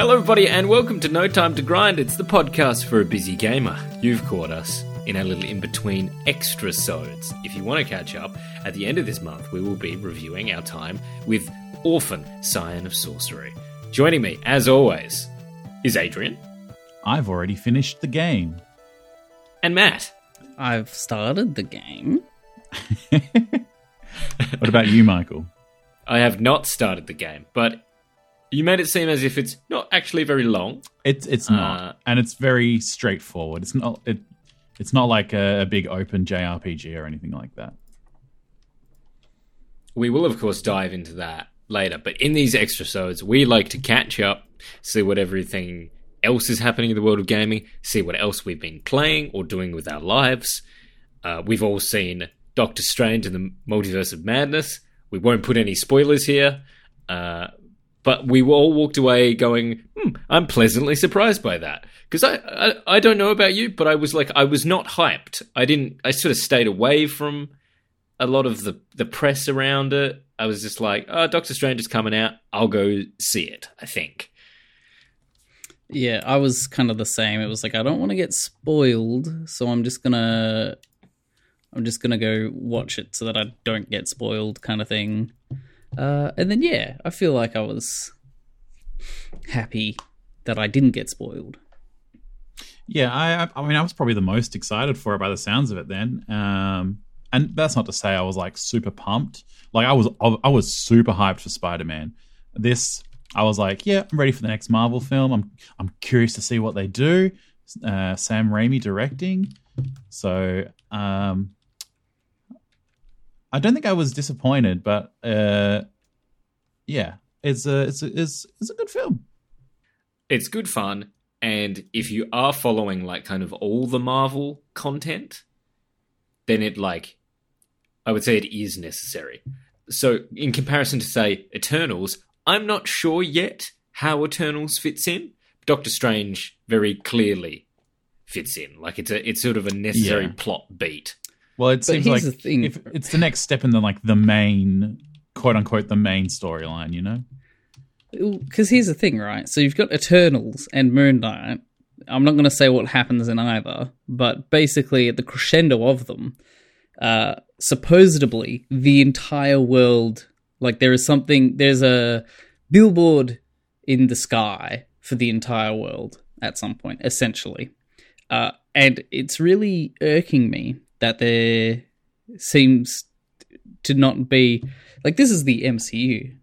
Hello, everybody, and welcome to No Time to Grind. It's the podcast for a busy gamer. You've caught us in a little in between extra sodes. If you want to catch up, at the end of this month, we will be reviewing our time with Orphan Scion of Sorcery. Joining me, as always, is Adrian I've already finished the game. and Matt. I've started the game. What about you, Michael? I have not started the game, but you made it seem as if it's not actually very long. It's it's not, Uh, and it's very straightforward. It's not it. It's not like a, a big open JRPG or anything like that. We will, of course, dive into that later. But in these extra sodes, we like to catch up, see what everything else is happening in the world of gaming, see what else we've been playing or doing with our lives. Uh, we've all seen Doctor Strange and the Multiverse of Madness. We won't put any spoilers here, uh, but we all walked away going, hmm, "I'm pleasantly surprised by that." Because I, I, I don't know about you, but I was like, I was not hyped. I didn't. I sort of stayed away from a lot of the the press around it. I was just like, oh, Doctor Strange is coming out. I'll go see it. I think. Yeah, I was kind of the same. It was like I don't want to get spoiled, so I'm just gonna I'm just gonna go watch it so that I don't get spoiled, kind of thing. Uh, and then yeah, I feel like I was happy that I didn't get spoiled. Yeah, I I mean I was probably the most excited for it by the sounds of it. Then, um, and that's not to say I was like super pumped. Like I was I was super hyped for Spider Man. This I was like, yeah, I'm ready for the next Marvel film. I'm I'm curious to see what they do. Uh, Sam Raimi directing, so um, I don't think I was disappointed, but uh, yeah, it's a it's a it's, it's a good film. It's good fun, and if you are following like kind of all the Marvel content, then it like I would say it is necessary. So in comparison to say Eternals, I'm not sure yet how Eternals fits in. Doctor Strange very clearly fits in. Like it's a it's sort of a necessary Yeah. plot beat. Well, it But seems like the thing. if it's the next step in the like the main quote unquote the main storyline, you know? Because here's the thing, right? So you've got Eternals and Moon Knight. I'm not going to say what happens in either, but basically at the crescendo of them, uh, supposedly the entire world, like there is something, there's a billboard in the sky for the entire world at some point, essentially. Uh, and it's really irking me that there seems to not be like this is the MCU.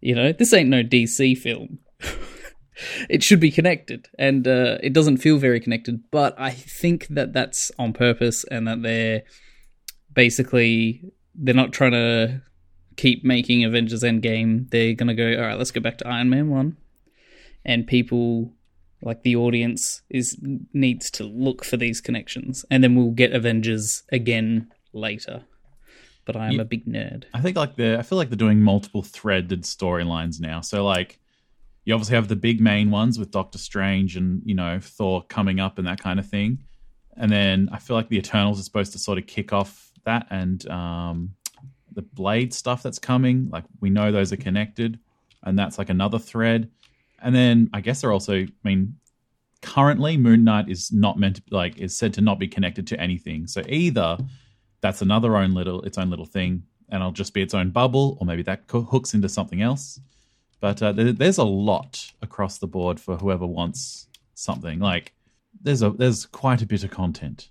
You know, this ain't no DC film. it should be connected, and uh, it doesn't feel very connected. But I think that that's on purpose, and that they're basically they're not trying to keep making Avengers Endgame. They're gonna go, all right, let's go back to Iron Man one, and people like the audience is needs to look for these connections, and then we'll get Avengers again later. But I am Yeah. a big nerd. I think like the I feel like they're doing multiple threaded storylines now. So like you obviously have the big main ones with Doctor Strange and, you know, Thor coming up and that kind of thing. And then I feel like the Eternals is supposed to sort of kick off that and um the Blade stuff that's coming. Like we know those are connected and that's like another thread. And then I guess they're also I mean currently Moon Knight is not meant to like is said to not be connected to anything. So either that's another own little its own little thing and it'll just be its own bubble or maybe that hooks into something else but uh, there, there's a lot across the board for whoever wants something like there's a there's quite a bit of content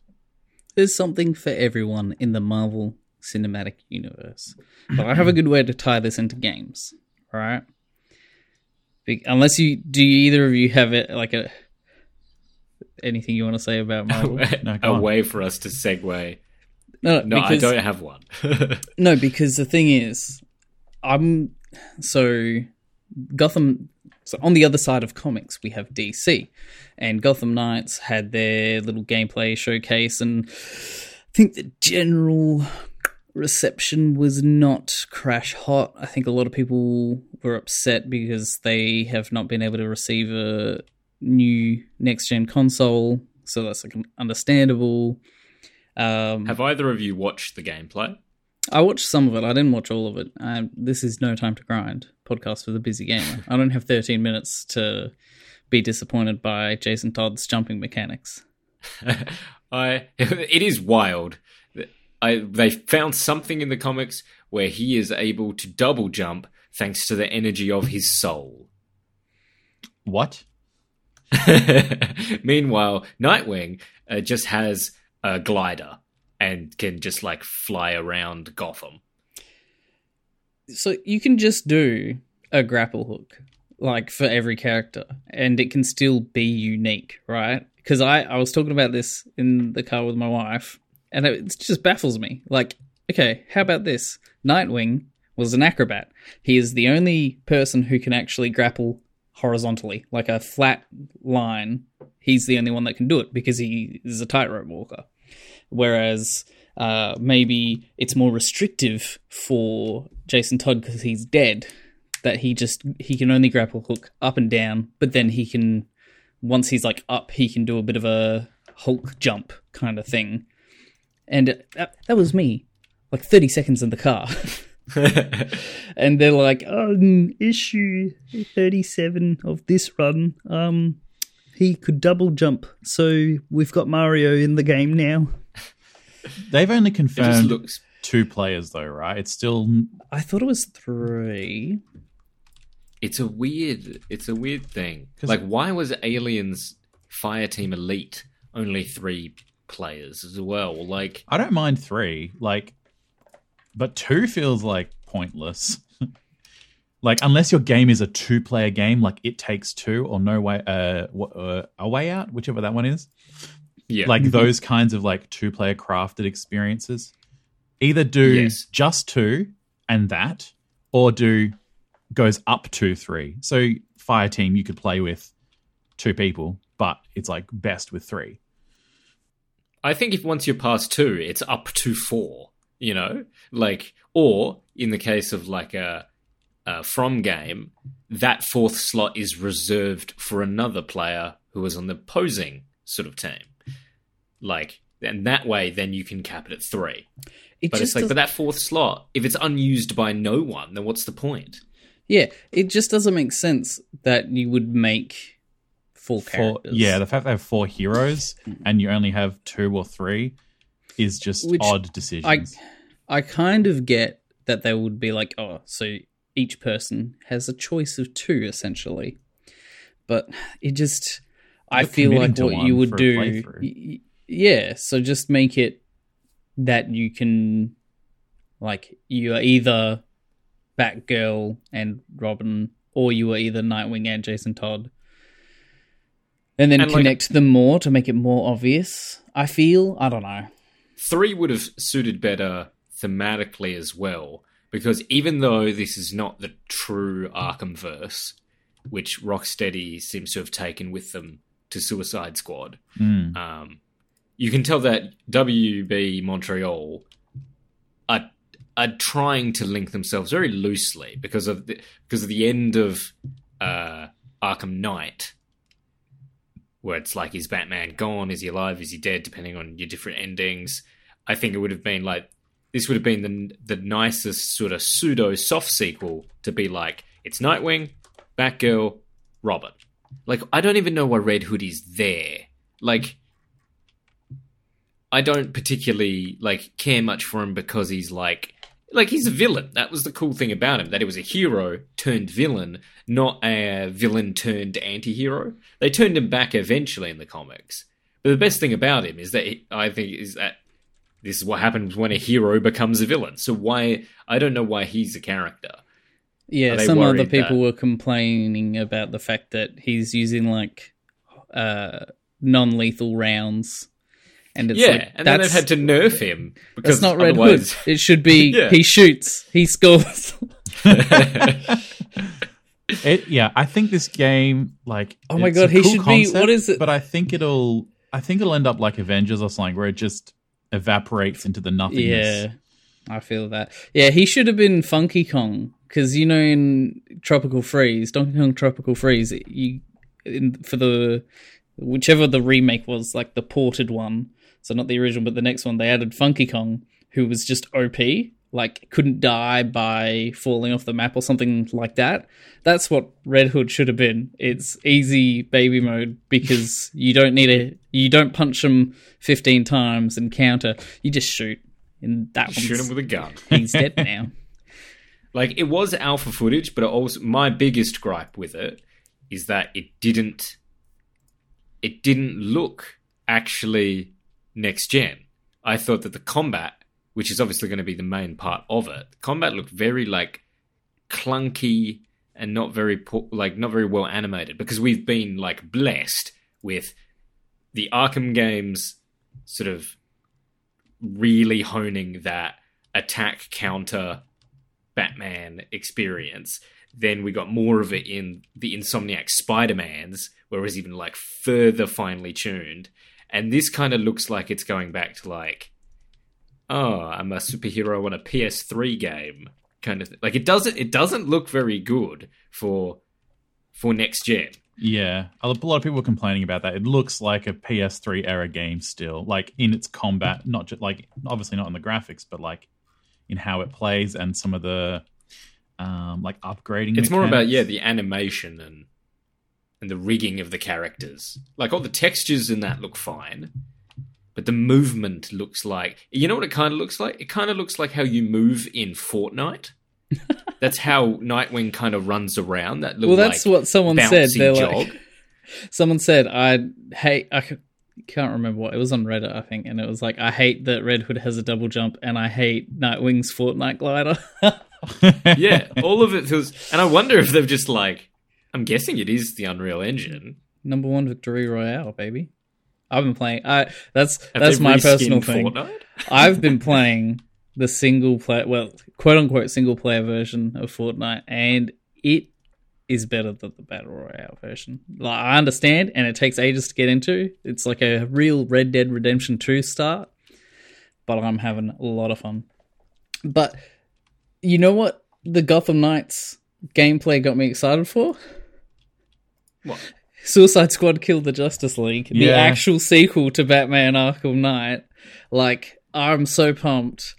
There's something for everyone in the Marvel Cinematic Universe. But I have a good way to tie this into games, right? Be- unless you do, you, either of you have it like a anything you want to say about Marvel? No, a on. way for us to segue. No, No, because, I don't have one. No, because the thing is, I'm so Gotham. So on the other side of comics, we have DC, and Gotham Knights had their little gameplay showcase, and I think the general reception was not crash hot. I think a lot of people were upset because they have not been able to receive a new next gen console, so that's like understandable. Um, have either of you watched the gameplay? I watched some of it. I didn't watch all of it. Um, this is no time to grind podcast for the busy gamer. I don't have 13 minutes to be disappointed by Jason Todd's jumping mechanics. I it is wild. I they found something in the comics where he is able to double jump thanks to the energy of his soul. What? Meanwhile, Nightwing uh, just has a glider and can just like fly around Gotham. So you can just do a grapple hook like for every character and it can still be unique, right? Because I, I was talking about this in the car with my wife and it just baffles me. Like, okay, how about this? Nightwing was an acrobat. He is the only person who can actually grapple horizontally, like a flat line. He's the only one that can do it because he is a tightrope walker. Whereas uh, maybe it's more restrictive for Jason Todd because he's dead. That he just he can only grapple hook up and down, but then he can once he's like up, he can do a bit of a Hulk jump kind of thing. And that, that was me, like thirty seconds in the car. and they're like, oh, issue 37 of this run, um, he could double jump. So we've got Mario in the game now. They've only It confirmed looks two players, though, right? It's still I thought it was three. it's a weird it's a weird thing. 'Cause- Like why was Aliens Fire Team Elite only 3 players as well? Like I don't mind three, like, but two feels like pointless. like, unless your game is a two-player game, like It Takes Two or No Way, uh, uh, A Way Out, whichever that one is. yeah. Like those kinds of like two-player crafted experiences. Either do Yes. just two and that, or do goes up to three. So Fire Team you could play with two people, but it's like best with three. I think if once you're past 2, it's up to 4, you know? Like or in the case of like a a from game, that fourth slot is reserved for another player who is on the opposing sort of team. Like, and that way, then you can cap it at three. It But it's like, does- but that fourth slot, if it's unused by no one, then what's the point? yeah, it just doesn't make sense that you would make full Four, yeah, the fact they have four heroes and you only have two or three is just Which odd decisions. I kind of get that they would be like, oh, so each person has a choice of two essentially, but it just, I You're feel like what you would do, y- yeah. So just make it that you can, like, you are either Batgirl and Robin, or you are either Nightwing and Jason Todd. And then And, like- connect them more to make it more obvious. I feel I don't know. Three would have suited better thematically as well, because even though this is not the true Arkham verse, which Rocksteady seems to have taken with them to Suicide Squad, Mm. um, you can tell that WB Montreal are are trying to link themselves very loosely because of the because of the end of uh, Arkham Knight, where it's like is Batman gone? Is he alive? Is he dead? Depending on your different endings, I think it would have been like this would have been the the nicest sort of pseudo soft sequel to be like it's Nightwing, Batgirl, Robin. Like I don't even know why Red Hood is there. Like I don't particularly like care much for him because he's like like he's a villain. That was the cool thing about him that he was a hero turned villain, not a villain turned anti-hero. They turned him back eventually in the comics. But the best thing about him is that he, I think is that this is what happens when a hero becomes a villain. So why I don't know why he's a character. Yeah, some other people that- were complaining about the fact that he's using like uh non-lethal rounds, and it's yeah, like and then they've had to nerf him because that's not Red otherwise... Hood. It should be Yeah. he shoots, he scores. It, yeah, I think this game, like, Oh my it's God, a he cool should be- what is it? But I think it'll, I think it'll end up like Avengers or something, where it just evaporates into the nothingness. yeah, I feel that. Yeah, he should have been Funky Kong because you know in Tropical Freeze, Donkey Kong Tropical Freeze, you in, for the whichever the remake was, like the ported one. So not the original, but the next one, they added Funky Kong, who was just OP. like couldn't die by falling off the map or something like that. That's what Red Hood should have been. It's easy baby mode because you don't need a you don't punch him 15 times and counter. You just shoot. And that Shoot him with a gun. he's dead now. Like it was alpha footage, but also my biggest gripe with it is that it didn't it didn't look actually next gen. I thought that the combat, which is obviously going to be the main part of it, combat looked very like clunky and not very po- like not very well animated because we've been like blessed with the Arkham games sort of really honing that attack counter Batman experience. Then we got more of it in the Insomniac Spider Mans, where it was even like further finely tuned. And this kind of looks like it's going back to like, oh, I'm a superhero on a PS3 game kind of thing. Like it doesn't it doesn't look very good for for next gen. Yeah, a lot of people were complaining about that. It looks like a PS3 era game still, like in its combat, not just like obviously not in the graphics, but like in how it plays and some of the um like upgrading. It's more about yeah the animation and and the rigging of the characters. Like all the textures in that look fine, but the movement looks like you know what it kind of looks like. It kind of looks like how you move in Fortnite. That's how Nightwing kind of runs around. That little well, that's like, what someone said. They're jog. like, someone said, I hate, I can't remember what it was on Reddit, I think, and it was like, I hate that Red Hood has a double jump, and I hate Nightwing's Fortnite glider. yeah, all of it feels. And I wonder if they've just like. I'm guessing it is the Unreal Engine. Number one victory royale, baby. I've been playing. I that's Have that's my personal thing. Fortnite? I've been playing the single player, well, quote unquote single player version of Fortnite, and it is better than the battle royale version. Like I understand, and it takes ages to get into. It's like a real Red Dead Redemption Two start, but I'm having a lot of fun. But you know what? The Gotham Knights gameplay got me excited for. What? Suicide Squad killed the Justice League, the Yeah. actual sequel to Batman Arkham Knight. Like, I'm so pumped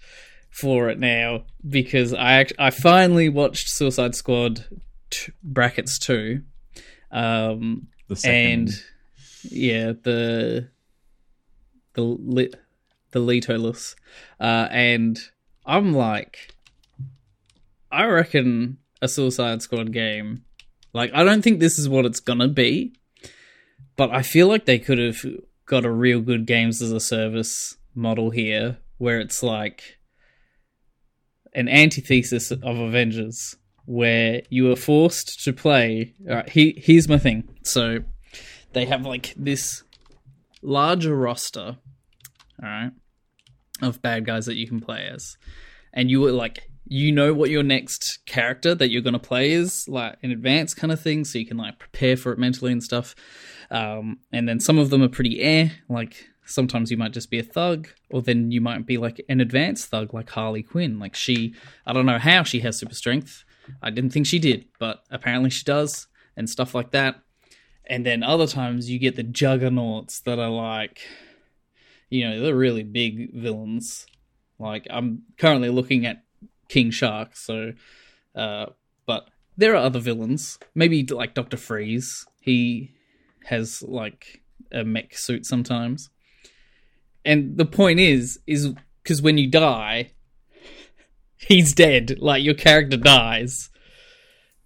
for it now because I act- I finally watched Suicide Squad t- brackets two, um, the and yeah, the the li- the Letolus, uh, and I'm like, I reckon a Suicide Squad game. Like, I don't think this is what it's gonna be, but I feel like they could have got a real good games as a service model here, where it's like an antithesis of Avengers, where you are forced to play. All right, he, here's my thing. So they have like this larger roster, all right, of bad guys that you can play as, and you were like, you know what your next character that you're going to play is like in advance kind of thing, so you can like prepare for it mentally and stuff. Um, and then some of them are pretty eh, like sometimes you might just be a thug, or then you might be like an advanced thug, like Harley Quinn. Like she, I don't know how she has super strength. I didn't think she did, but apparently she does, and stuff like that. And then other times you get the juggernauts that are like, you know, they're really big villains. Like I'm currently looking at King Shark, so, uh, but there are other villains. Maybe like Doctor Freeze. He has like a mech suit sometimes. And the point is, is because when you die, he's dead. Like your character dies,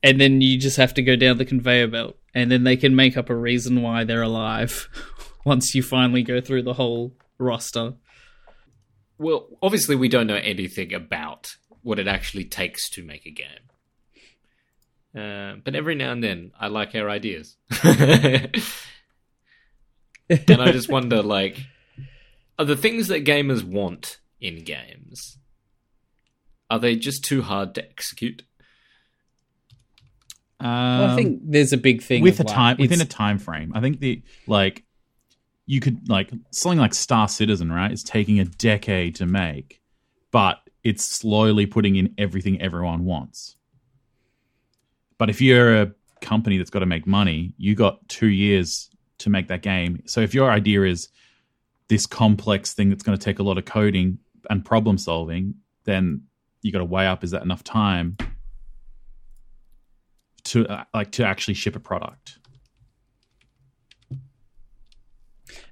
and then you just have to go down the conveyor belt, and then they can make up a reason why they're alive once you finally go through the whole roster. Well, obviously, we don't know anything about what it actually takes to make a game. Uh, but every now and then, I like our ideas. and I just wonder, like, are the things that gamers want in games, are they just too hard to execute? Um, I think there's a big thing with a like, time within a time frame. I think the like you could like something like Star Citizen, right? It's taking a decade to make, but it's slowly putting in everything everyone wants. But if you're a company that's got to make money, you got two years to make that game. So if your idea is this complex thing that's going to take a lot of coding and problem solving, then you got to weigh up: is that enough time to uh, like to actually ship a product?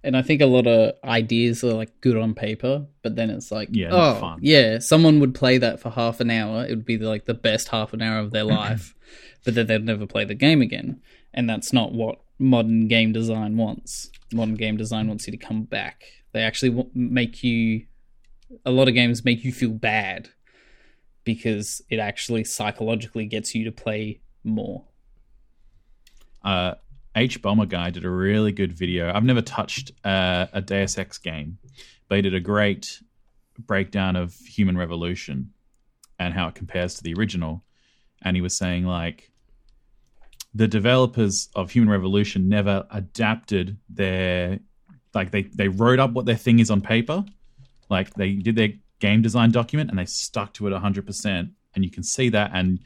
And I think a lot of ideas are like good on paper, but then it's like, Yeah, oh, fun. yeah, someone would play that for half an hour. It would be like the best half an hour of their life, but then they'd never play the game again. And that's not what modern game design wants. Modern game design wants you to come back. They actually make you, a lot of games make you feel bad because it actually psychologically gets you to play more. uh, Hbomberguy did a really good video. I've never touched uh, a Deus Ex game, but he did a great breakdown of Human Revolution and how it compares to the original. And he was saying like the developers of Human Revolution never adapted their like they they wrote up what their thing is on paper, like they did their game design document and they stuck to it 100% and you can see that and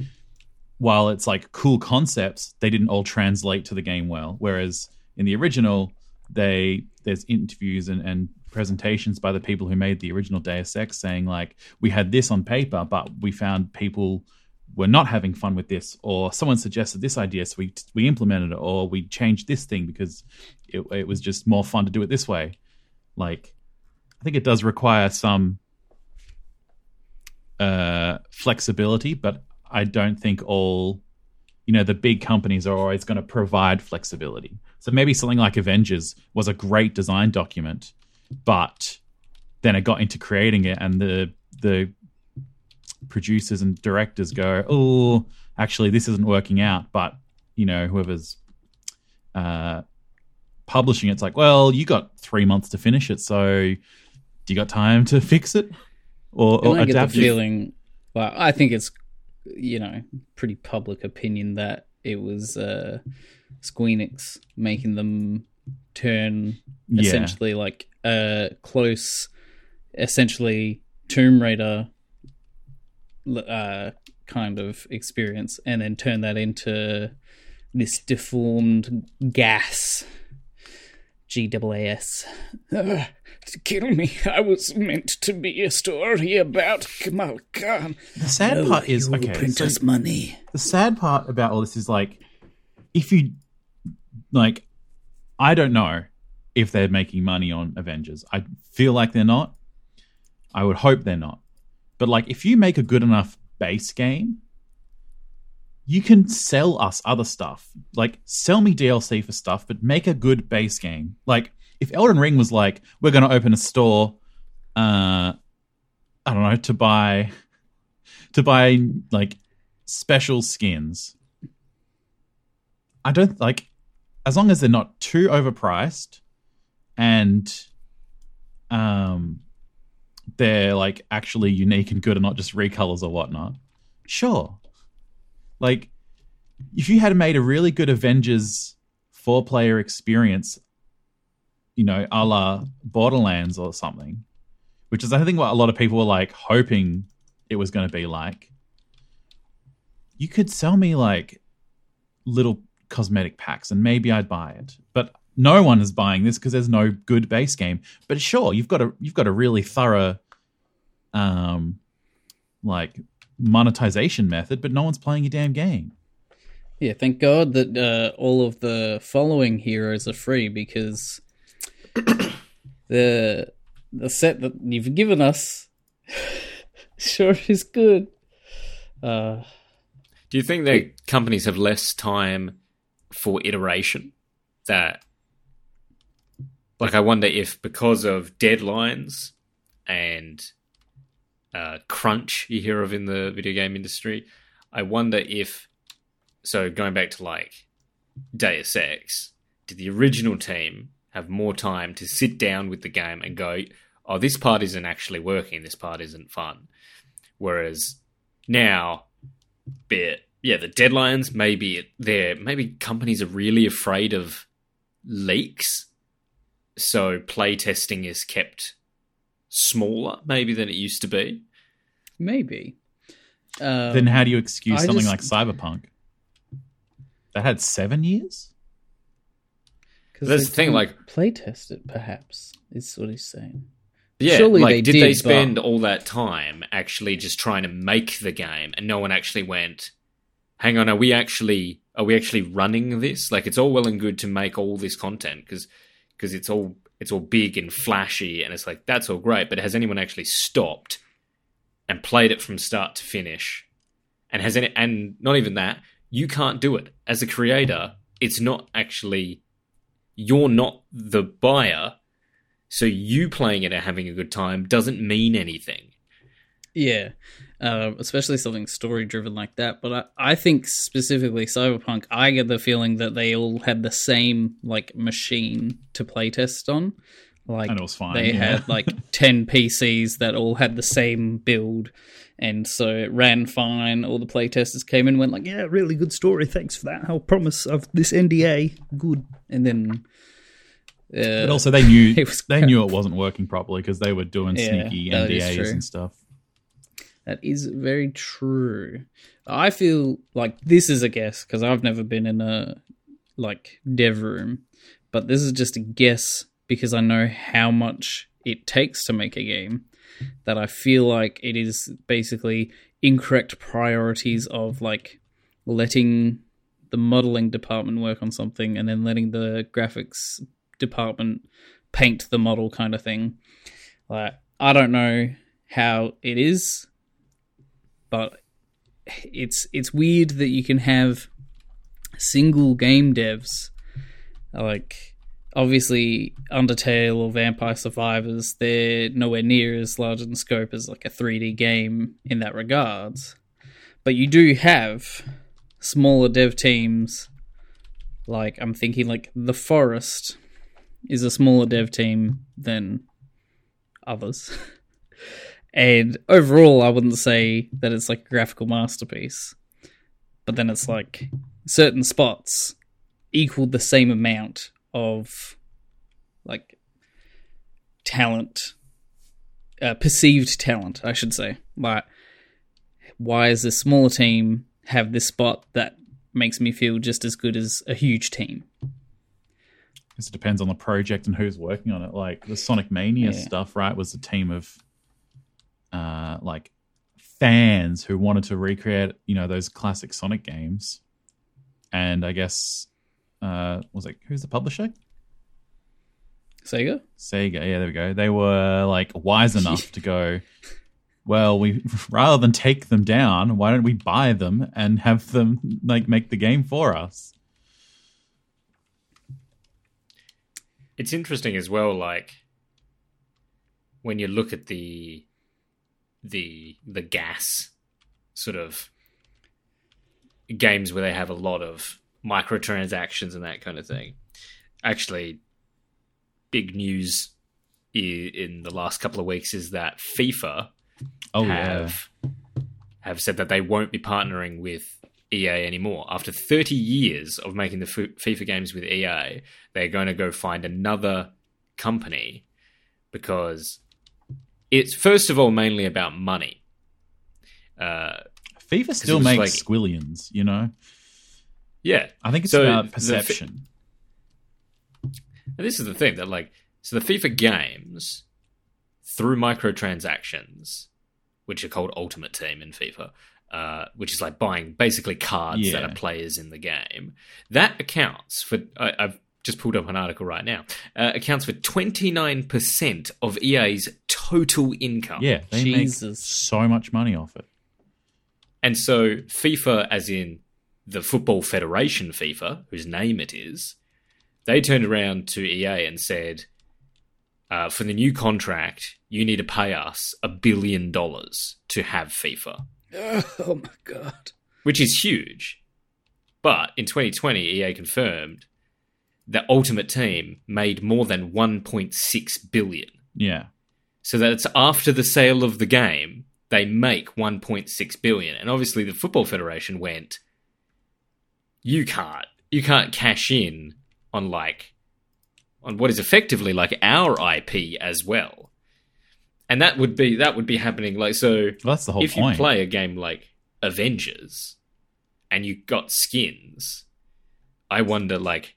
while it's like cool concepts, they didn't all translate to the game well. Whereas in the original, they there's interviews and, and presentations by the people who made the original Deus Ex saying like we had this on paper, but we found people were not having fun with this, or someone suggested this idea, so we we implemented it, or we changed this thing because it, it was just more fun to do it this way. Like, I think it does require some uh, flexibility, but I don't think all, you know, the big companies are always going to provide flexibility. So maybe something like Avengers was a great design document, but then it got into creating it, and the the producers and directors go, "Oh, actually, this isn't working out." But you know, whoever's uh, publishing it's like, "Well, you got three months to finish it, so do you got time to fix it or, or I get the adapt it?" feeling, well, I think it's, you know, pretty public opinion that it was uh, Squeenix making them turn Yeah. essentially like a close, essentially Tomb Raider uh, kind of experience and then turn that into this deformed gas. GAAS. Kill me. I was meant to be a story about Kamala Khan. The sad part is okay. so money. the sad part about all this is like, if you like, I don't know if they're making money on Avengers. I feel like they're not. I would hope they're not. But like, if you make a good enough base game, you can sell us other stuff. Like, sell me DLC for stuff, but make a good base game. Like, if Elden Ring was like, we're going to open a store, uh, I don't know, to buy, to buy like special skins. I don't like, as long as they're not too overpriced, and um, they're like actually unique and good and not just recolors or whatnot. Sure. Like, if you had made a really good Avengers four player experience, you know, a la Borderlands or something, which is, I think, what a lot of people were like hoping it was going to be like, you could sell me like little cosmetic packs and maybe I'd buy it. But no one is buying this because there's no good base game. But sure, you've got a you've got a really thorough um like monetization method, but no one's playing your damn game. Yeah, thank God that uh, all of the following heroes are free because the the set that you've given us sure is good. Uh, Do you think that companies have less time for iteration? That, like, I wonder if because of deadlines and uh, crunch you hear of in the video game industry, I wonder if. So going back to like Deus Ex, did the original team have more time to sit down with the game and go, "Oh, this part isn't actually working. This part isn't fun." Whereas now bit yeah the deadlines maybe they're maybe companies are really afraid of leaks so play testing is kept smaller maybe than it used to be maybe. Um, then how do you excuse I something just- like Cyberpunk? That had seven years? 'Cause That's the thing, like- play test it. Perhaps is what he's saying. Yeah, Surely like they did, did, they but- spend all that time actually just trying to make the game, and no one actually went, "Hang on, are we actually are we actually running this? Like, it's all well and good to make all this content because because it's all it's all big and flashy, and it's like that's all great, but has anyone actually stopped and played it from start to finish? And has any and not even that you can't do it as a creator. It's not actually you're not the buyer so you playing it and having a good time doesn't mean anything. Yeah, uh, especially something story driven like that. But I, I think specifically Cyberpunk, I get the feeling that they all had the same like machine to playtest on. Like And it was fine, they yeah. had like ten PCs that all had the same build, and so it ran fine. All the playtesters came in, and went like, "Yeah, really good story. Thanks for that. I'll promise of this NDA, good." And then, uh, But also, they knew they knew it wasn't working properly because they were doing Yeah, sneaky NDAs and stuff. That is very true. I feel like this is a guess because I've never been in a like dev room, but this is just a guess because I know how much it takes to make a game. That I feel like it is basically incorrect priorities of like letting the modeling department work on something and then letting the graphics department paint the model kind of thing. Like I don't know how it is, but it's it's weird that you can have single game devs like obviously Undertale or Vampire Survivors they're nowhere near as large in scope as like a 3D game in that regards. But you do have smaller dev teams like I'm thinking like The Forest is a smaller dev team than others. And overall i wouldn't say that it's like a graphical masterpiece but then it's like certain spots equal the same amount of like talent uh, perceived talent i should say like why does this smaller team have this spot that makes me feel just as good as a huge team Because it depends on the project and who's working on it. Like the Sonic Mania Yeah. stuff, right, was a team of uh like fans who wanted to recreate, you know, those classic Sonic games. And I guess uh was it who's the publisher? sega Sega. Yeah, there we go. They were like wise enough to go, well, we rather than take them down, why don't we buy them and have them like make the game for us? It's interesting as well, like when you look at the the the gas sort of games where they have a lot of microtransactions and that kind of thing. Actually, big news in the last couple of weeks is that FIFA Oh yeah. have have said that they won't be partnering with EA anymore. After 30 years of making the FIFA games with EA, they're going to go find another company because it's first of all mainly about money. Uh, FIFA still makes like- squillions, you know? Yeah, I think it's So about fi- perception. And this is the thing that like so the FIFA games through microtransactions, which are called Ultimate Team in FIFA, uh, which is like buying basically cards that are players in the game. That accounts for I, I've just pulled up an article right now. Uh, accounts for twenty nine percent of EA's total income. yeah, they Jesus. make so much money off it. And so FIFA, as in the Football Federation FIFA, whose name it is, they turned around to EA and said, uh, for the new contract, you need to pay us a billion dollars to have FIFA, oh my god which is huge. But in 2020, EA confirmed that Ultimate Team made more than 1.6 billion. Yeah. So that's after the sale of the game, they make 1.6 billion. And obviously the Football Federation went, you can't, you can't cash in on like, on what is effectively like our IP as well. And that would be, that would be happening like, so Well, that's the whole if point. you play a game like Avengers and you got skins, I wonder like,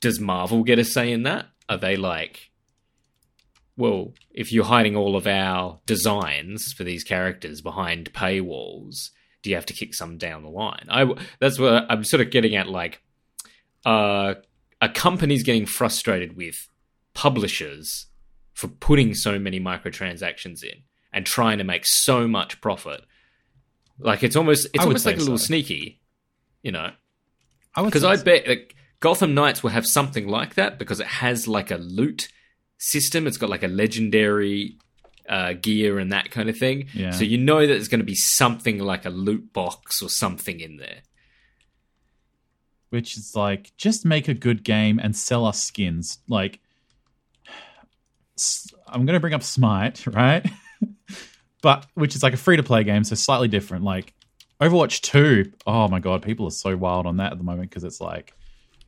does Marvel get a say in that? Are they like, well, if you're hiding all of our designs for these characters behind paywalls, do you have to kick some down the line? I that's what I'm sort of getting at. Like, uh, a company's getting frustrated with publishers for putting so many microtransactions in and trying to make so much profit. Like it's almost it's almost like a little so. sneaky, you know. I Because I bet like, Gotham Knights will have something like that because it has like a loot system. It's got like a legendary uh, gear and that kind of thing. Yeah. So you know that there's going to be something like a loot box or something in there. which is like just make a good game and sell us skins. Like, I'm going to bring up Smite, right? but which is like a free to play game, so slightly different. Like Overwatch 2, oh my god, people are so wild on that at the moment because it's like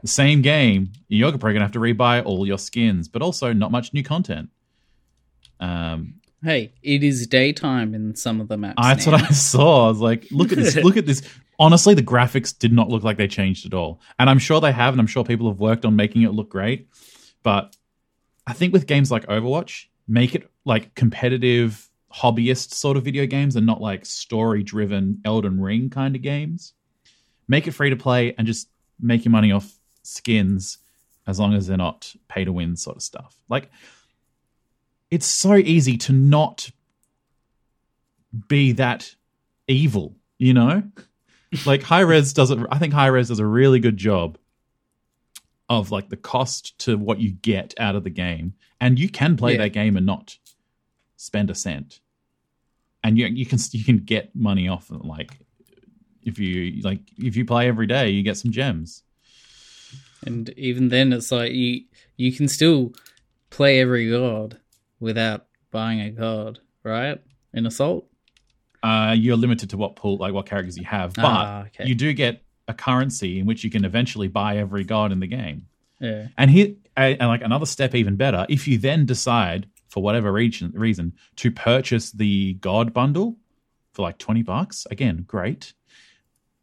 the same game. You're probably going to have to rebuy all your skins, but also not much new content. Um, Hey, it is daytime in some of the maps. Ah, that's now. what I saw. I was like, look at this, look at this. Honestly, the graphics did not look like they changed at all. And I'm sure they have, and I'm sure people have worked on making it look great. But I think with games like Overwatch, make it like competitive, hobbyist sort of video games and not like story driven Elden Ring kind of games. Make it free to play and just make your money off skins as long as they're not pay to win sort of stuff. Like, it's so easy to not be that evil, you know? like Hi-Rez does it I think Hi-Rez does a really good job of like the cost to what you get out of the game. And you can play Yeah. that game and not spend a cent. And you you can you can get money off it, like if you like if you play every day, you get some gems. And even then, it's like you you can still play every god without buying a god, right? In Assault. uh, you're limited to what pool, like what characters you have, but Ah, okay. you do get a currency in which you can eventually buy every god in the game. Yeah. And here, and like another step even better, if you then decide for whatever reason, reason to purchase the god bundle for like twenty bucks, again, great.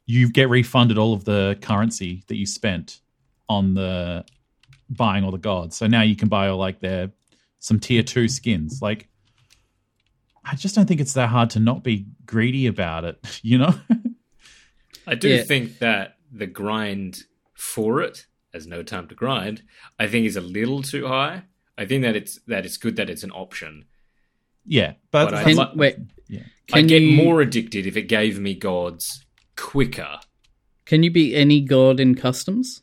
You get refunded all of the currency that you spent on the buying all the gods. So now you can buy all like their some tier two skins. Like, I just don't think it's that hard to not be greedy about it. You know? I do Yeah. think that the grind for it, as no time to grind, I think is a little too high. I think that it's that it's good that it's an option. yeah, but, But I Can, li- wait, yeah. I get you more addicted if it gave me gods quicker. can you be any god in customs?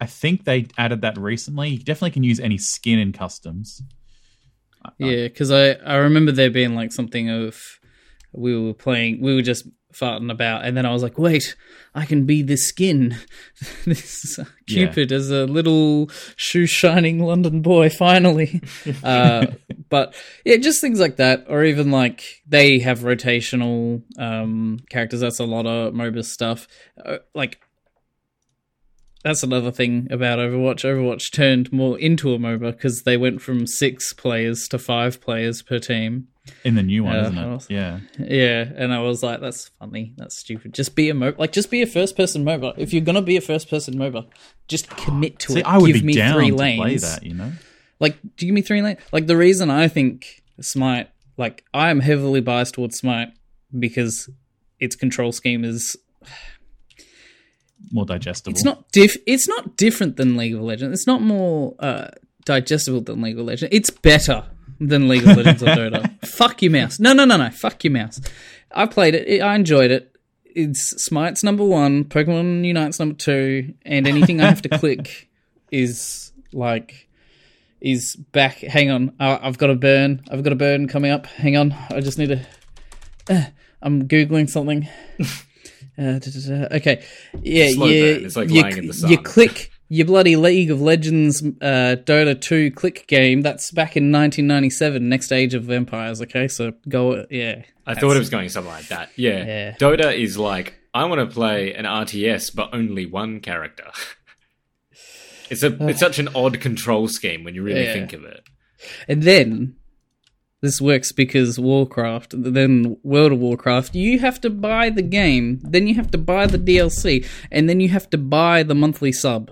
I think they added that recently. You definitely can use any skin in customs. Yeah, because I I remember there being like something of we were playing, we were just farting about, and then I was like, wait, I can be this skin, this uh, Yeah. Cupid as a little shoe shining London boy, finally. uh, but yeah, just things like that, or even like they have rotational um, characters. That's a lot of MOBA stuff. Uh, like that's another thing about Overwatch. Overwatch turned more into a MOBA because they went from six players to five players per team. In the new one, Yeah, isn't it? was- Yeah. Yeah, and I was like, that's funny. That's stupid. Just be a MOBA. Like, just be a first person MOBA. If you're going to be a first person MOBA, just commit to See, it. I would give be me down three to lanes. play that, you know? Like, do you give me three lanes? Like, the reason I think Smite, like, I am heavily biased towards Smite because its control scheme is More digestible. It's not diff. It's not different than League of Legends. It's not more uh, digestible than League of Legends. It's better than League of Legends or Dota. Fuck your mouse. No, no, no, no. Fuck your mouse. I played it. I enjoyed it. It's Smite's number one. Pokemon Unite's number two. And anything I have to click is like is back. Hang on. Uh, I've got a burn. I've got a burn coming up. Hang on. I just need to. Uh, I'm googling something. Uh. Okay, yeah, Slow you, burn. It's like you, lying in the sun. you click your bloody League of Legends uh, Dota 2 click game. That's back in 1997, Next Age of Empires. Okay, so go, yeah. I thought it was going something like that. Yeah. Yeah. Dota is like I want to play an RTS, but only one character. it's a it's such an odd control scheme when you really Yeah. think of it. And then this works because Warcraft, then World of Warcraft, you have to buy the game, then you have to buy the DLC, and then you have to buy the monthly sub.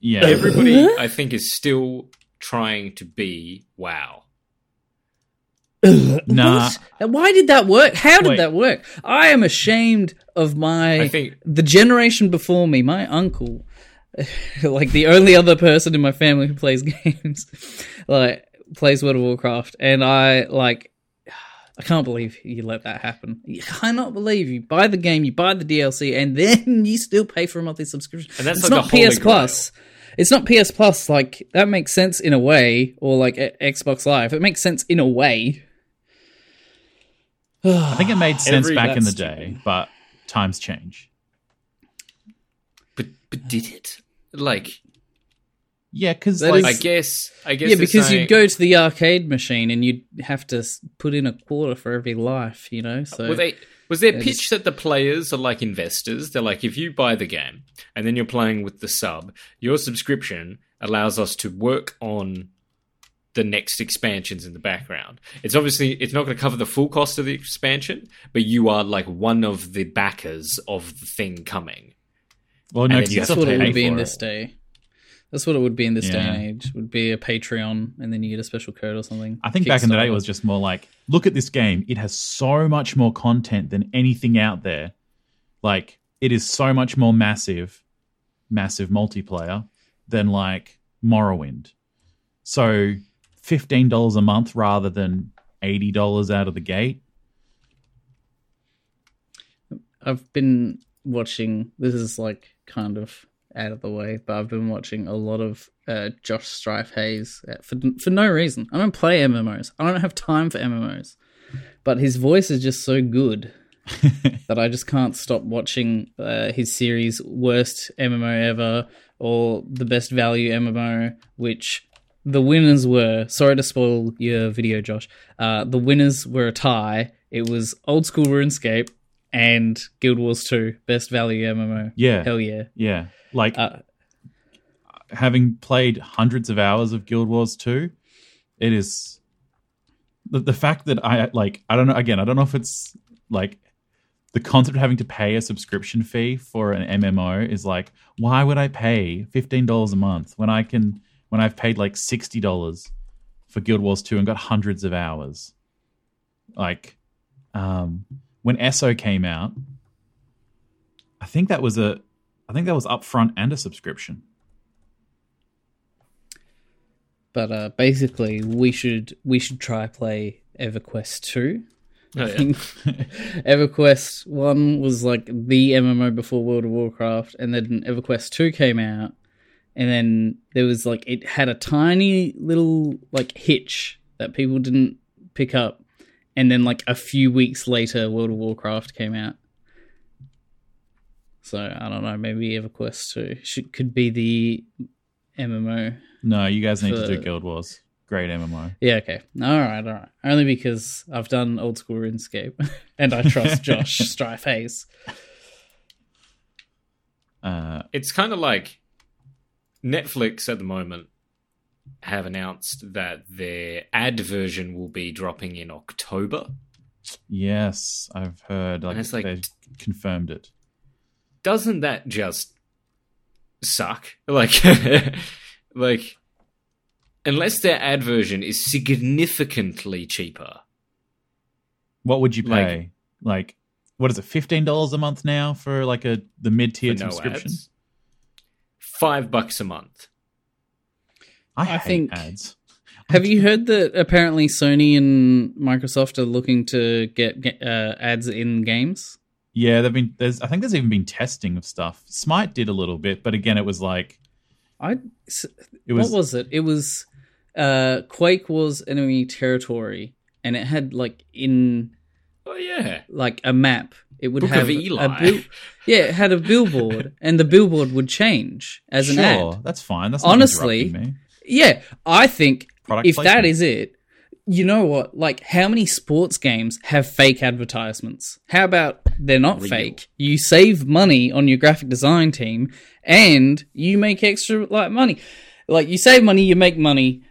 yeah. Everybody, I think, is still trying to be WoW. Nah. What? Why did that work? How did Wait. that work? I am ashamed of my I think the generation before me, my uncle, like the only other person in my family who plays games, like plays World of Warcraft, and I like. I can't believe you let that happen. I cannot believe you buy the game, you buy the DLC, and then you still pay for a monthly subscription. And that's it's like not the holy PS Plus. It's not PS Plus. Like that makes sense in a way, or like a- Xbox Live. It makes sense in a way. I think it made sense Every- back in the that's day, but times change. but but did it? Like Yeah, because like I guess I guess yeah, because saying- you'd go to the arcade machine and you'd have to put in a quarter for every life, you know. So Were they, was their They pitch just- that the players are like investors? They're like, if you buy the game and then you're playing with the sub, your subscription allows us to work on the next expansions in the background. It's obviously it's not going to cover the full cost of the expansion, but you are like one of the backers of the thing coming. well, no, and then 'cause you you have that's to what it pay would be in for this it. day. That's what it would be in this day and age. Would be a Patreon, and then you get a special code or something. I think back in the day it was just more like, look at this game. It has so much more content than anything out there. Like, it is so much more massive, massive multiplayer than like Morrowind. So fifteen dollars a month rather than eighty dollars out of the gate. I've been watching. This is like kind of out of the way, but I've been watching a lot of uh, Josh Strife Hayes uh, for for no reason. I don't play MMOs. I don't have time for MMOs, but his voice is just so good that I just can't stop watching uh, his series worst MMO ever or the best value MMO, which the winners were. Sorry to spoil your video, Josh. Uh, the winners were a tie. It was old school RuneScape and Guild Wars 2, best value MMO. Yeah. Hell yeah. Yeah, like Uh, having played hundreds of hours of Guild Wars 2, it is the, the fact that I like I don't know again, I don't know if it's like the concept of having to pay a subscription fee for an MMO is like why would I pay $15 a month when I can when I've paid like $60 for Guild Wars 2 and got hundreds of hours. Like um when ESO came out, I think that was a I think that was upfront and a subscription. but uh, basically, we should we should try play EverQuest 2. Oh, yeah. EverQuest 1 was like the MMO before World of Warcraft, and then EverQuest 2 came out, and then there was like, it had a tiny little like hitch that people didn't pick up, and then like a few weeks later, World of Warcraft came out. So I don't know, maybe EverQuest 2 should, could be the MMO. No, you guys need to do Guild Wars. Great MMO. Yeah, okay. All right, all right. Only because I've done old school RuneScape and I trust Josh Strife Hayes. Uh, it's kind of like Netflix at the moment have announced that their ad version will be dropping in October. yes, I've heard. Like, like- they confirmed it. Doesn't that just suck? Like, like, unless their ad version is significantly cheaper. What would you pay? Like, what is it? Fifteen dollars a month now for like a the mid tier no subscription. ads. Five bucks a month. I, I hate think- ads. Have you heard that apparently Sony and Microsoft are looking to get, get uh, ads in games? Yeah, they've been. There's. I think there's even been testing of stuff. Smite did a little bit, but again, it was like I it was. what was it? It was uh, Quake Wars enemy territory, and it had like in Oh yeah, like a map. It would Book have a bill- yeah, it had a billboard, and the billboard would change as an sure, ad. that's fine. That's not Honestly. Yeah, I think Product if that placement. is it, you know what? Like, how many sports games have fake advertisements? How about they're not Real. fake? You save money on your graphic design team, and you make extra like money. Like you save money, you make money,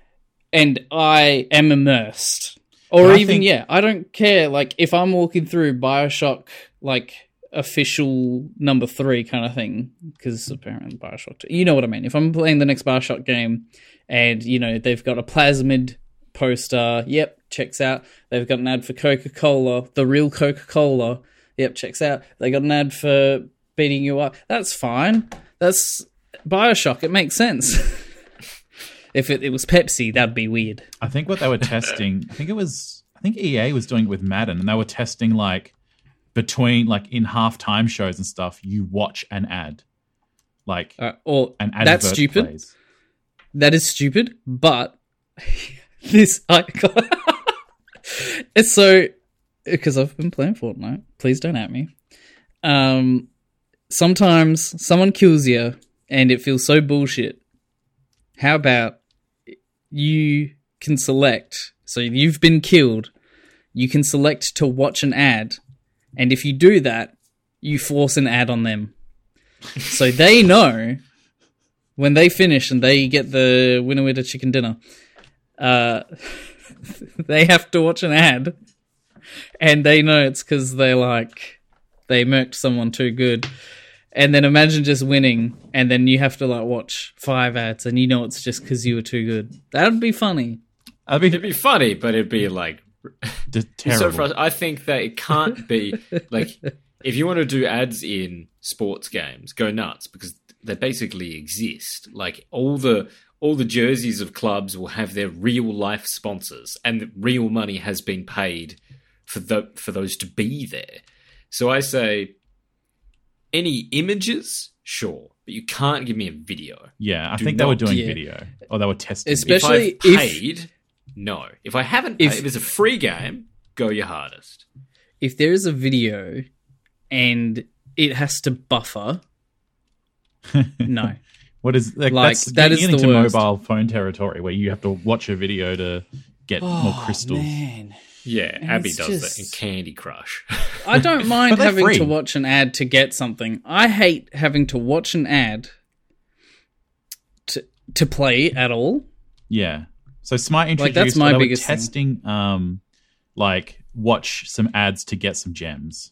and I am immersed. Or even think- yeah, I don't care. Like if I'm walking through Bioshock, like official number three kind of thing because apparently Bioshock. 2 You know what I mean? If I'm playing the next Bioshock game, and you know they've got a plasmid poster, yep, checks out. They've got an ad for Coca Cola, the real Coca Cola, yep, checks out. They got an ad for beating you up. That's fine. That's Bioshock. It makes sense. if it, it was Pepsi, that'd be weird. I think what they were testing, I think it was, I think EA was doing it with Madden, and they were testing like between like in halftime shows and stuff, you watch an ad, like Uh, or an ad. that's stupid. That is stupid, but this I it's so because I've been playing Fortnite. Please don't at me. Um, sometimes someone kills you, and it feels so bullshit. How about you can select? So you've been killed. You can select to watch an ad, and if you do that, you force an ad on them. So they know when they finish and they get the winner with a chicken dinner, uh, they have to watch an ad, and they know it's because they like they murked someone too good. And then imagine just winning, and then you have to like watch five ads, and you know it's just because you were too good. That'd be funny. I mean, It'd be funny, but it'd be like so terrible. frust- I think that it can't be like if you want to do ads in sports games, go nuts because they basically exist. Like all the all the jerseys of clubs will have their real life sponsors, and real money has been paid for the for those to be there. So I say, any images, sure, but you can't give me a video. yeah, I do think they were doing Yeah. video, or they were testing. Especially if I've if- paid, no. If I haven't, If- paid, if it's a free game, go your hardest. If there is a video and it has to buffer, no. What is like, Like, that's that getting is into worst. mobile phone territory where you have to watch a video to get oh, more crystals. Oh, Man. Yeah, Abby it's does that in Candy Crush. I don't mind having free. to watch an ad to get something. I hate having to watch an ad to to play at all. Yeah. So Smite introduced. Like, that's my they were thing. testing. Um, like watch some ads to get some gems.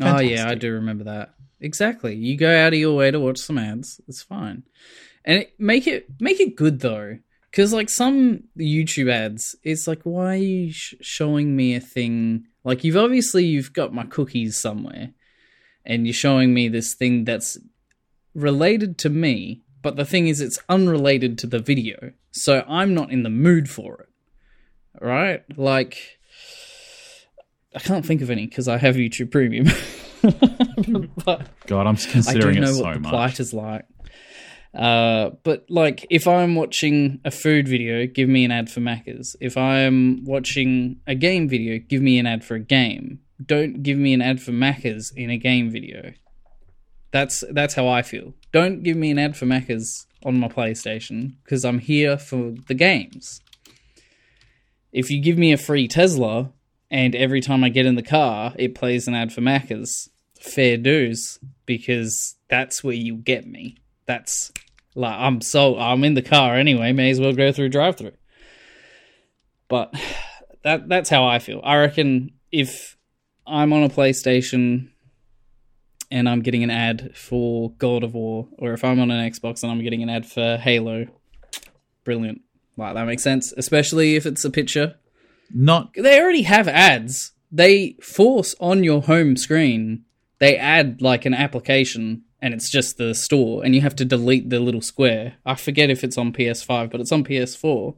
Oh yeah, I do remember that. Exactly. You go out of your way to watch some ads. It's fine. And it, make it make it good though. Cuz like some YouTube ads, it's like why are you sh- showing me a thing like you've obviously you've got my cookies somewhere and you're showing me this thing that's related to me, but the thing is it's unrelated to the video. So I'm not in the mood for it. Right? Like I can't think of any because I have YouTube Premium. but God, I'm considering I do considering know it what so the much. plight is like. Uh, but like, if I'm watching a food video, give me an ad for Macca's. If I'm watching a game video, give me an ad for a game. Don't give me an ad for Macca's in a game video. That's that's how I feel. Don't give me an ad for Macca's on my PlayStation because I'm here for the games. If you give me a free Tesla and every time I get in the car it plays an ad for Macca's, fair dues because that's where you get me. That's like I'm so I'm in the car anyway. May as well go through drive through. But that that's how I feel. I reckon if I'm on a PlayStation and I'm getting an ad for God of War, or if I'm on an Xbox and I'm getting an ad for Halo, brilliant. Like that makes sense, especially if it's a picture Not they already have ads. They force on your home screen. They add like an application, and it's just the store, and you have to delete the little square. I forget if it's on PS5, but it's on PS4.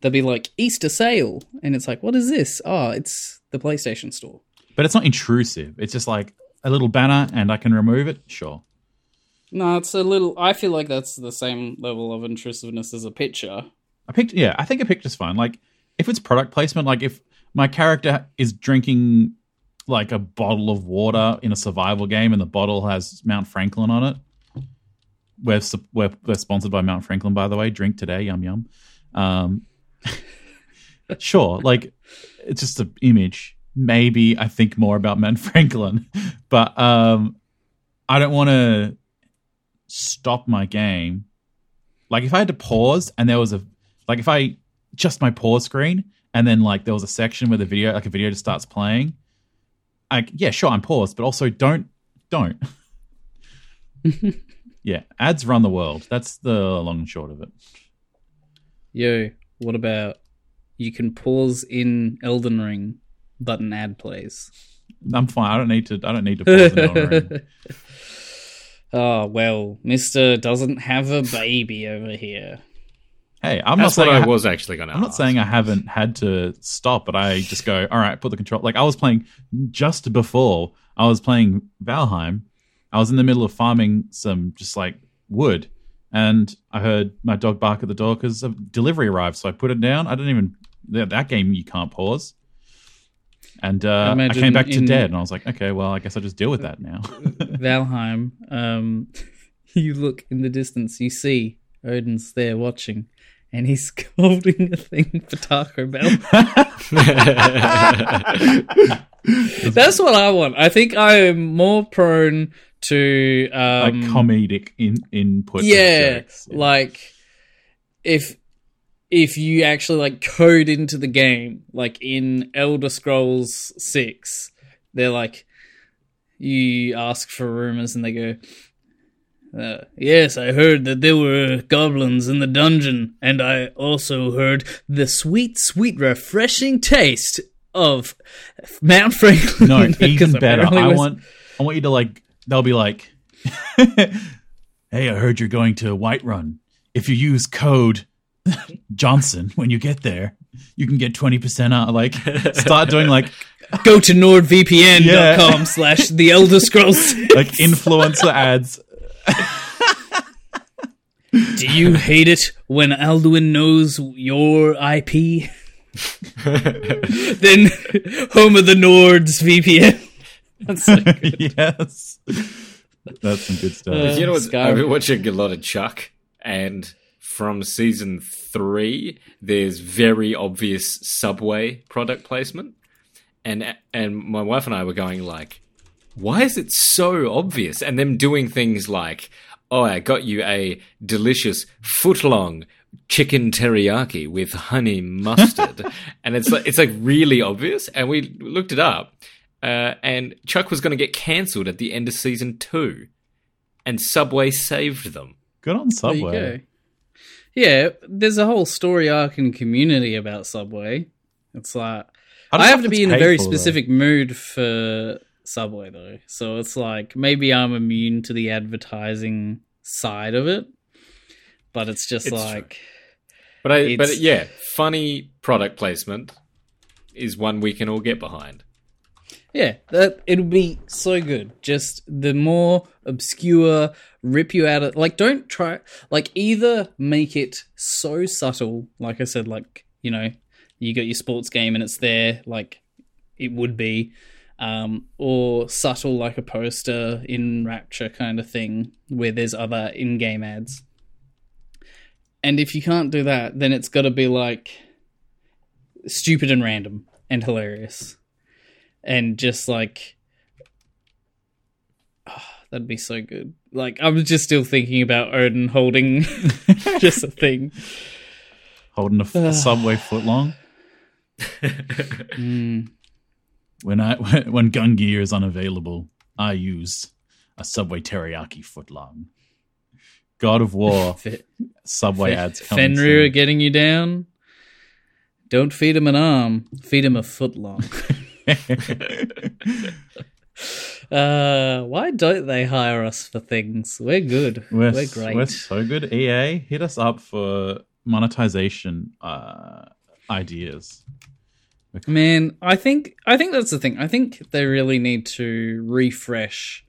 They'll be like Easter sale, and it's like, what is this? Oh, it's the PlayStation Store. but it's not intrusive. It's just like a little banner and I can remove it. Sure. No, it's a little. I feel like that's the same level of intrusiveness as a picture. I picked yeah, I think a picture's fine. Like if it's product placement, like if my character is drinking like a bottle of water in a survival game and the bottle has Mount Franklin on it. We're we're, we're sponsored by Mount Franklin, by the way. Drink today, yum yum. Um, sure, like it's just an image. Maybe I think more about Mount Franklin, but um, I don't want to stop my game. Like if I had to pause and there was a like if I just my pause screen and then like there was a section where the video like a video just starts playing. Like yeah, sure, I'm paused, but also don't don't. yeah, ads run the world. That's the long and short of it. Yo, what about you can pause in Elden Ring, but an ad plays? I'm fine. I don't need to. I don't need to pause an Elden oh well, Mister doesn't have a baby over here. Hey, I'm That's not what saying I I was actually going to I'm not saying I haven't had to stop, but I just go, all right, put the control. Like I was playing just before I was playing Valheim. I was in the middle of farming some just like wood, and I heard my dog bark at the door because a delivery arrived. So I put it down. I didn't even that, that game you can't pause. And uh, I Imagine came back to dead, and I was like, okay, well, I guess I'll just deal with that now. Valheim, um, you look in the distance, you see Odin's there watching, and he's holding a thing for Taco Bell. That's what I want. I think I am more prone to like um, comedic in input. yeah. Yeah. like if if you actually like code into the game, like in Elder Scrolls Six, they're like you ask for rumors and they go. Uh, yes, I heard that there were goblins in the dungeon, and I also heard the sweet, sweet, refreshing taste of Mount Franklin. No, even better. I was- want I want you to like they'll be like Hey, I heard you're going to Whiterun. If you use code Johnson when you get there, you can get 20% off. Like start doing like go to nordvpn.com Yeah. slash the elder scrolls like influencer ads. do you hate it when alduin knows your ip then home of the nords vpn That's so good. yes. That's some good stuff. Uh, you know what? Sky- I've been watching a lot of Chuck, and from season three, there's very obvious Subway product placement, and and my wife and I were going like, why is it so obvious? And them doing things like, oh, I got you a delicious footlong chicken teriyaki with honey mustard, and it's like it's like really obvious. And we looked it up, uh, and Chuck was going to get cancelled at the end of season two and Subway saved them. Good on there you Subway. Yeah there's a whole story arc and community about subway it's like I, just have to be in a very for, though. specific mood for Subway though. So it's like maybe I'm immune to the advertising side of it. But it's just It's like But I, but yeah, funny product placement is one we can all get behind. Yeah, that it'll be so good. Just the more obscure rip you out of like don't try like either make it so subtle, like I said, like, you know, you got your sports game and it's there, like it would be. Um, or subtle like a poster in Rapture kind of thing, where there's other in-game ads. And if you can't do that, then it's got to be like stupid and random and hilarious, and just like ah, that'd be so good. Like I'm just still thinking about Odin holding just a thing. Holding a Subway footlong. Mm. When I when, when gun gear is unavailable, I use a Subway teriyaki footlong. God of War Subway Fe- ads coming Fenrir soon. getting you down. Don't feed him an arm. Feed him a foot long. uh, why don't they hire us for things? We're good. We're, We're, great. We're so good. EA, hit us up for monetization uh, ideas. Man, I think I think that's the thing. I think they really need to refresh.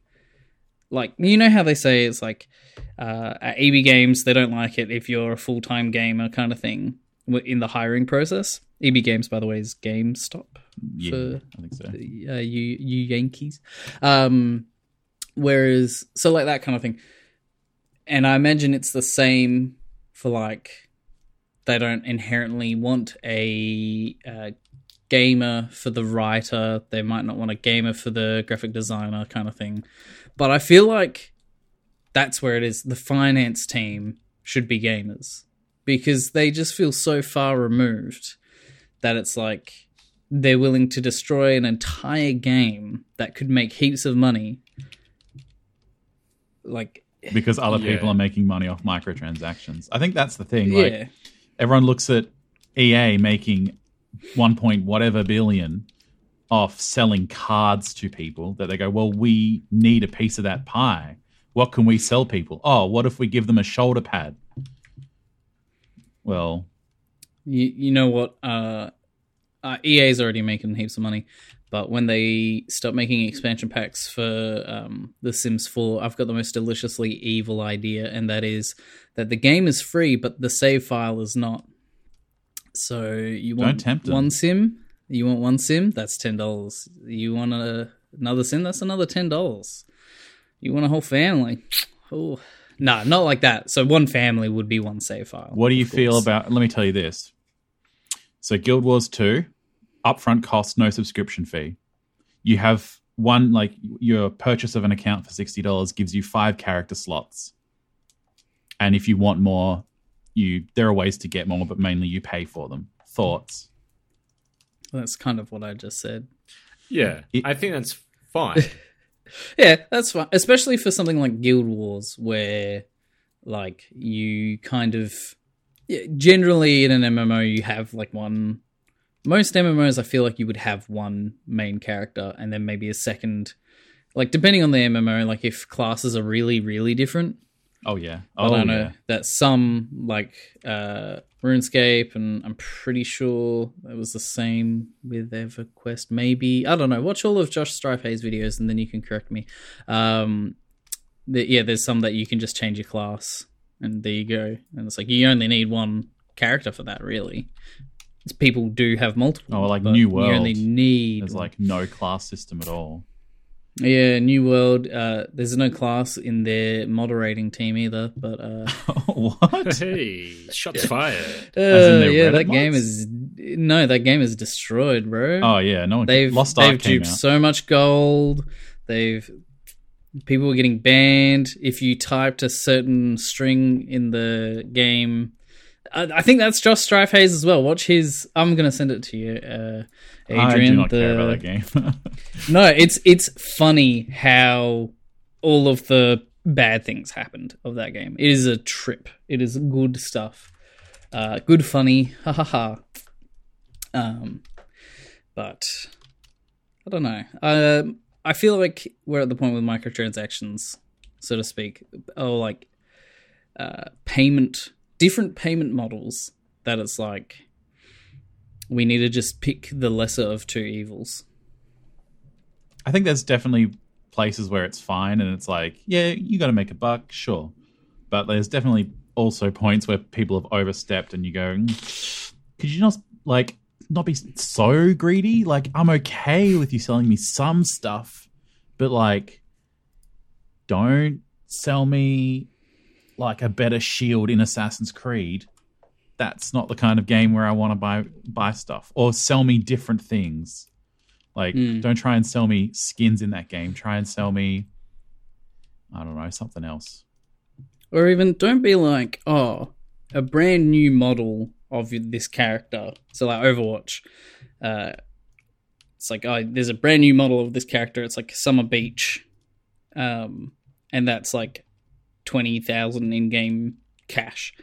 Like you know how they say it's like uh, at EB Games they don't like it if you're a full time gamer kind of thing in the hiring process. EB Games, by the way, is GameStop. Yeah, For- I think so. uh, you you Yankees. Um, whereas so like that kind of thing, and I imagine it's the same for like they don't inherently want a uh, gamer for the writer. They might not want a gamer for the graphic designer kind of thing. But I feel like that's where it is. The finance team should be gamers because they just feel so far removed that it's like they're willing to destroy an entire game that could make heaps of money like because other Yeah. people are making money off microtransactions. I think that's the thing. Like yeah, everyone looks at EA making one point whatever billion off selling cards to people that they go, well, we need a piece of that pie. What can we sell people? Oh, what if we give them a shoulder pad? Well, you you know what? Uh, uh, EA's already making heaps of money, but when they stop making expansion packs for um, The Sims 4, I've got the most deliciously evil idea, and that is that the game is free, but the save file is not. So you want one sim? You want one sim? That's ten dollars. You want a, another sim? That's another ten dollars. You want a whole family? Oh, no, not like that. So one family would be one save file. what do you feel about? Let me tell you this. So, Guild Wars 2, upfront cost, no subscription fee. You have one, like, your purchase of an account for $60 gives you five character slots. And if you want more, you there are ways to get more, but mainly you pay for them. Thoughts? That's kind of what I just said. Yeah, It- I think that's fine. Yeah, that's fine. Especially for something like Guild Wars, where like you kind of generally in an MMO you have like one. Most MMOs, I feel like you would have one main character and then maybe a second. Like depending on the MMO, like if classes are really really different, Oh, yeah. I Oh, don't know yeah. that some like uh RuneScape and I'm pretty sure it was the same with EverQuest. Maybe I don't know. Watch all of Josh Strife Hayes videos and then you can correct me. Um, the, yeah, there's some that you can just change your class and there you go. And it's like you only need one character for that, really. It's- People do have multiple. Oh, like New World. You only need There's like no class system at all. yeah, New World. Uh, there's no class in their moderating team either, but uh. what? hey, shots fired. Uh, their yeah, Reddit that game is no, that game is destroyed, bro. Oh, yeah. No one they've Lost they've duped out. so much gold. They've people were getting banned if you typed a certain string in the game. I, I think that's Josh Strife Hayes as well. Watch his. I'm gonna send it to you, uh, Adrian. I do not the- care about that game. no, it's it's funny how all of the bad things happened of that game. It is a trip. It is good stuff. Uh, good funny. Ha ha ha. Um, but I don't know. Um, I feel like we're at the point with microtransactions, so to speak, or like uh, payment, different payment models. That it's like we need to just pick the lesser of two evils. I think there's definitely places where it's fine and it's like, yeah, you got to make a buck, sure. But there's definitely also points where people have overstepped and you go, "Mm, could you not like not be so greedy? Like I'm okay with you selling me some stuff, but like don't sell me like a better shield in Assassin's Creed. That's not the kind of game where I want to buy buy stuff or sell me different things. Like, Mm. don't try and sell me skins in that game. Try and sell me, I don't know, something else. Or even don't be like, oh, a brand new model of this character. So like Overwatch, uh, it's like oh, there's a brand new model of this character. It's like Summer Beach, um, and that's like twenty thousand in game cash,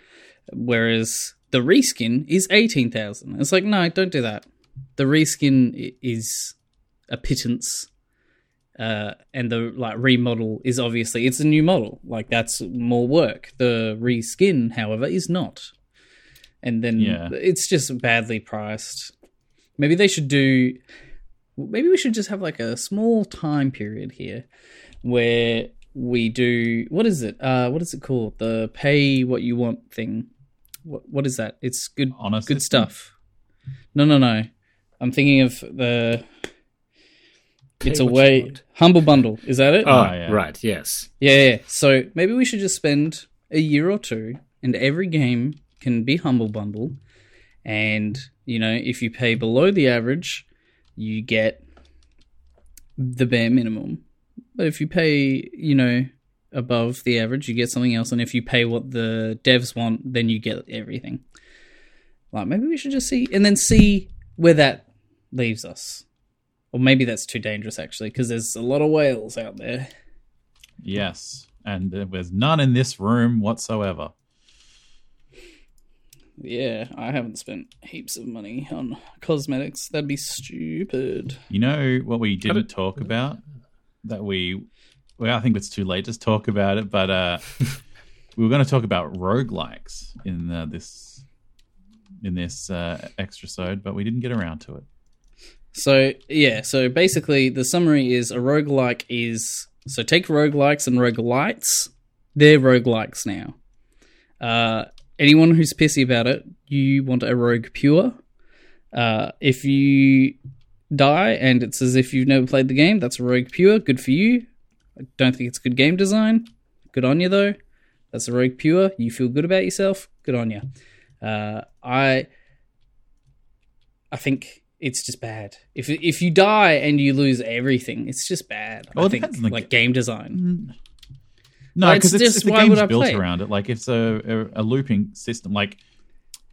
whereas the reskin is eighteen thousand. It's like no, don't do that. The reskin is a pittance uh, and the like remodel is obviously it's a new model like that's more work the reskin however is not and then Yeah. it's just badly priced maybe they should do maybe we should just have like a small time period here where we do what is it? Uh what is it called? The pay what you want thing. What what is that? It's good Honest good stuff. no no no. I'm thinking of the it's Pay a way humble bundle. Is that it? Oh, yeah. right, yes. yeah, yeah. So maybe we should just spend a year or two, and every game can be humble bundle. And you know, if you pay below the average, you get the bare minimum. But if you pay, you know, above the average, you get something else. And if you pay what the devs want, then you get everything. Like maybe we should just see, and then see where that leaves us. Or maybe that's too dangerous, actually, because there's a lot of whales out there. Yes. and there was none in this room whatsoever. Yeah, I haven't spent heaps of money on cosmetics. That'd be stupid. You know what we didn't talk about that we well, I think it's too late to talk about it, but uh we were going to talk about roguelikes in uh, this in this uh extra sode, but we didn't get around to it. So, yeah, so basically the summary is a roguelike is so take roguelikes and roguelites, they're roguelikes now. Uh anyone who's pissy about it, you want a rogue pure. Uh, if you die and it's as if you've never played the game, that's rogue pure. Good for you. I don't think it's good game design. Good on you though. That's a rogue pure. You feel good about yourself. Good on you. Uh, I I think it's just bad. If if you die and you lose everything, it's just bad. Well, I think the like game design. No, Well, it's because it's, just, the game's built play around it. Like it's a, a a looping system. Like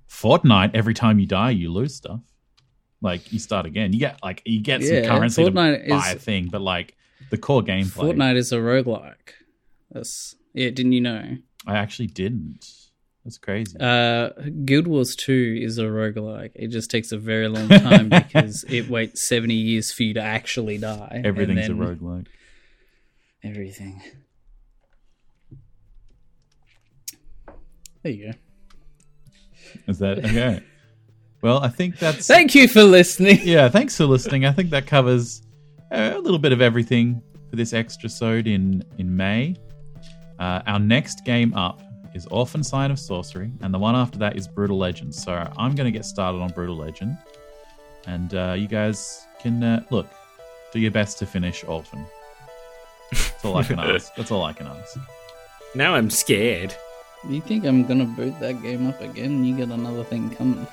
Fortnite, every time you die, you lose stuff. Like you start again. You get like you get Yeah, some currency Fortnite to buy is- a thing, but like the core gameplay, Fortnite is a roguelike. That's yeah, didn't you know? I actually didn't. That's crazy. Uh, Guild Wars 2 is a roguelike. It just takes a very long time because it waits 70 years for you to actually die. and Everything's a roguelike. Everything. There you go. Is that okay? Well, I think that's Thank you for listening. yeah. Thanks for listening. I think that covers a little bit of everything for this extra sode in in May. Uh, our next game up is Orphen Scion of Sorcery, and the one after that is Brutal Legend. So I'm going to get started on Brutal Legend, and uh, you guys can uh, look, do your best to finish Orphen. That's all I can ask. That's all I can ask. Now I'm scared. You think I'm gonna boot that game up again? You got another thing coming.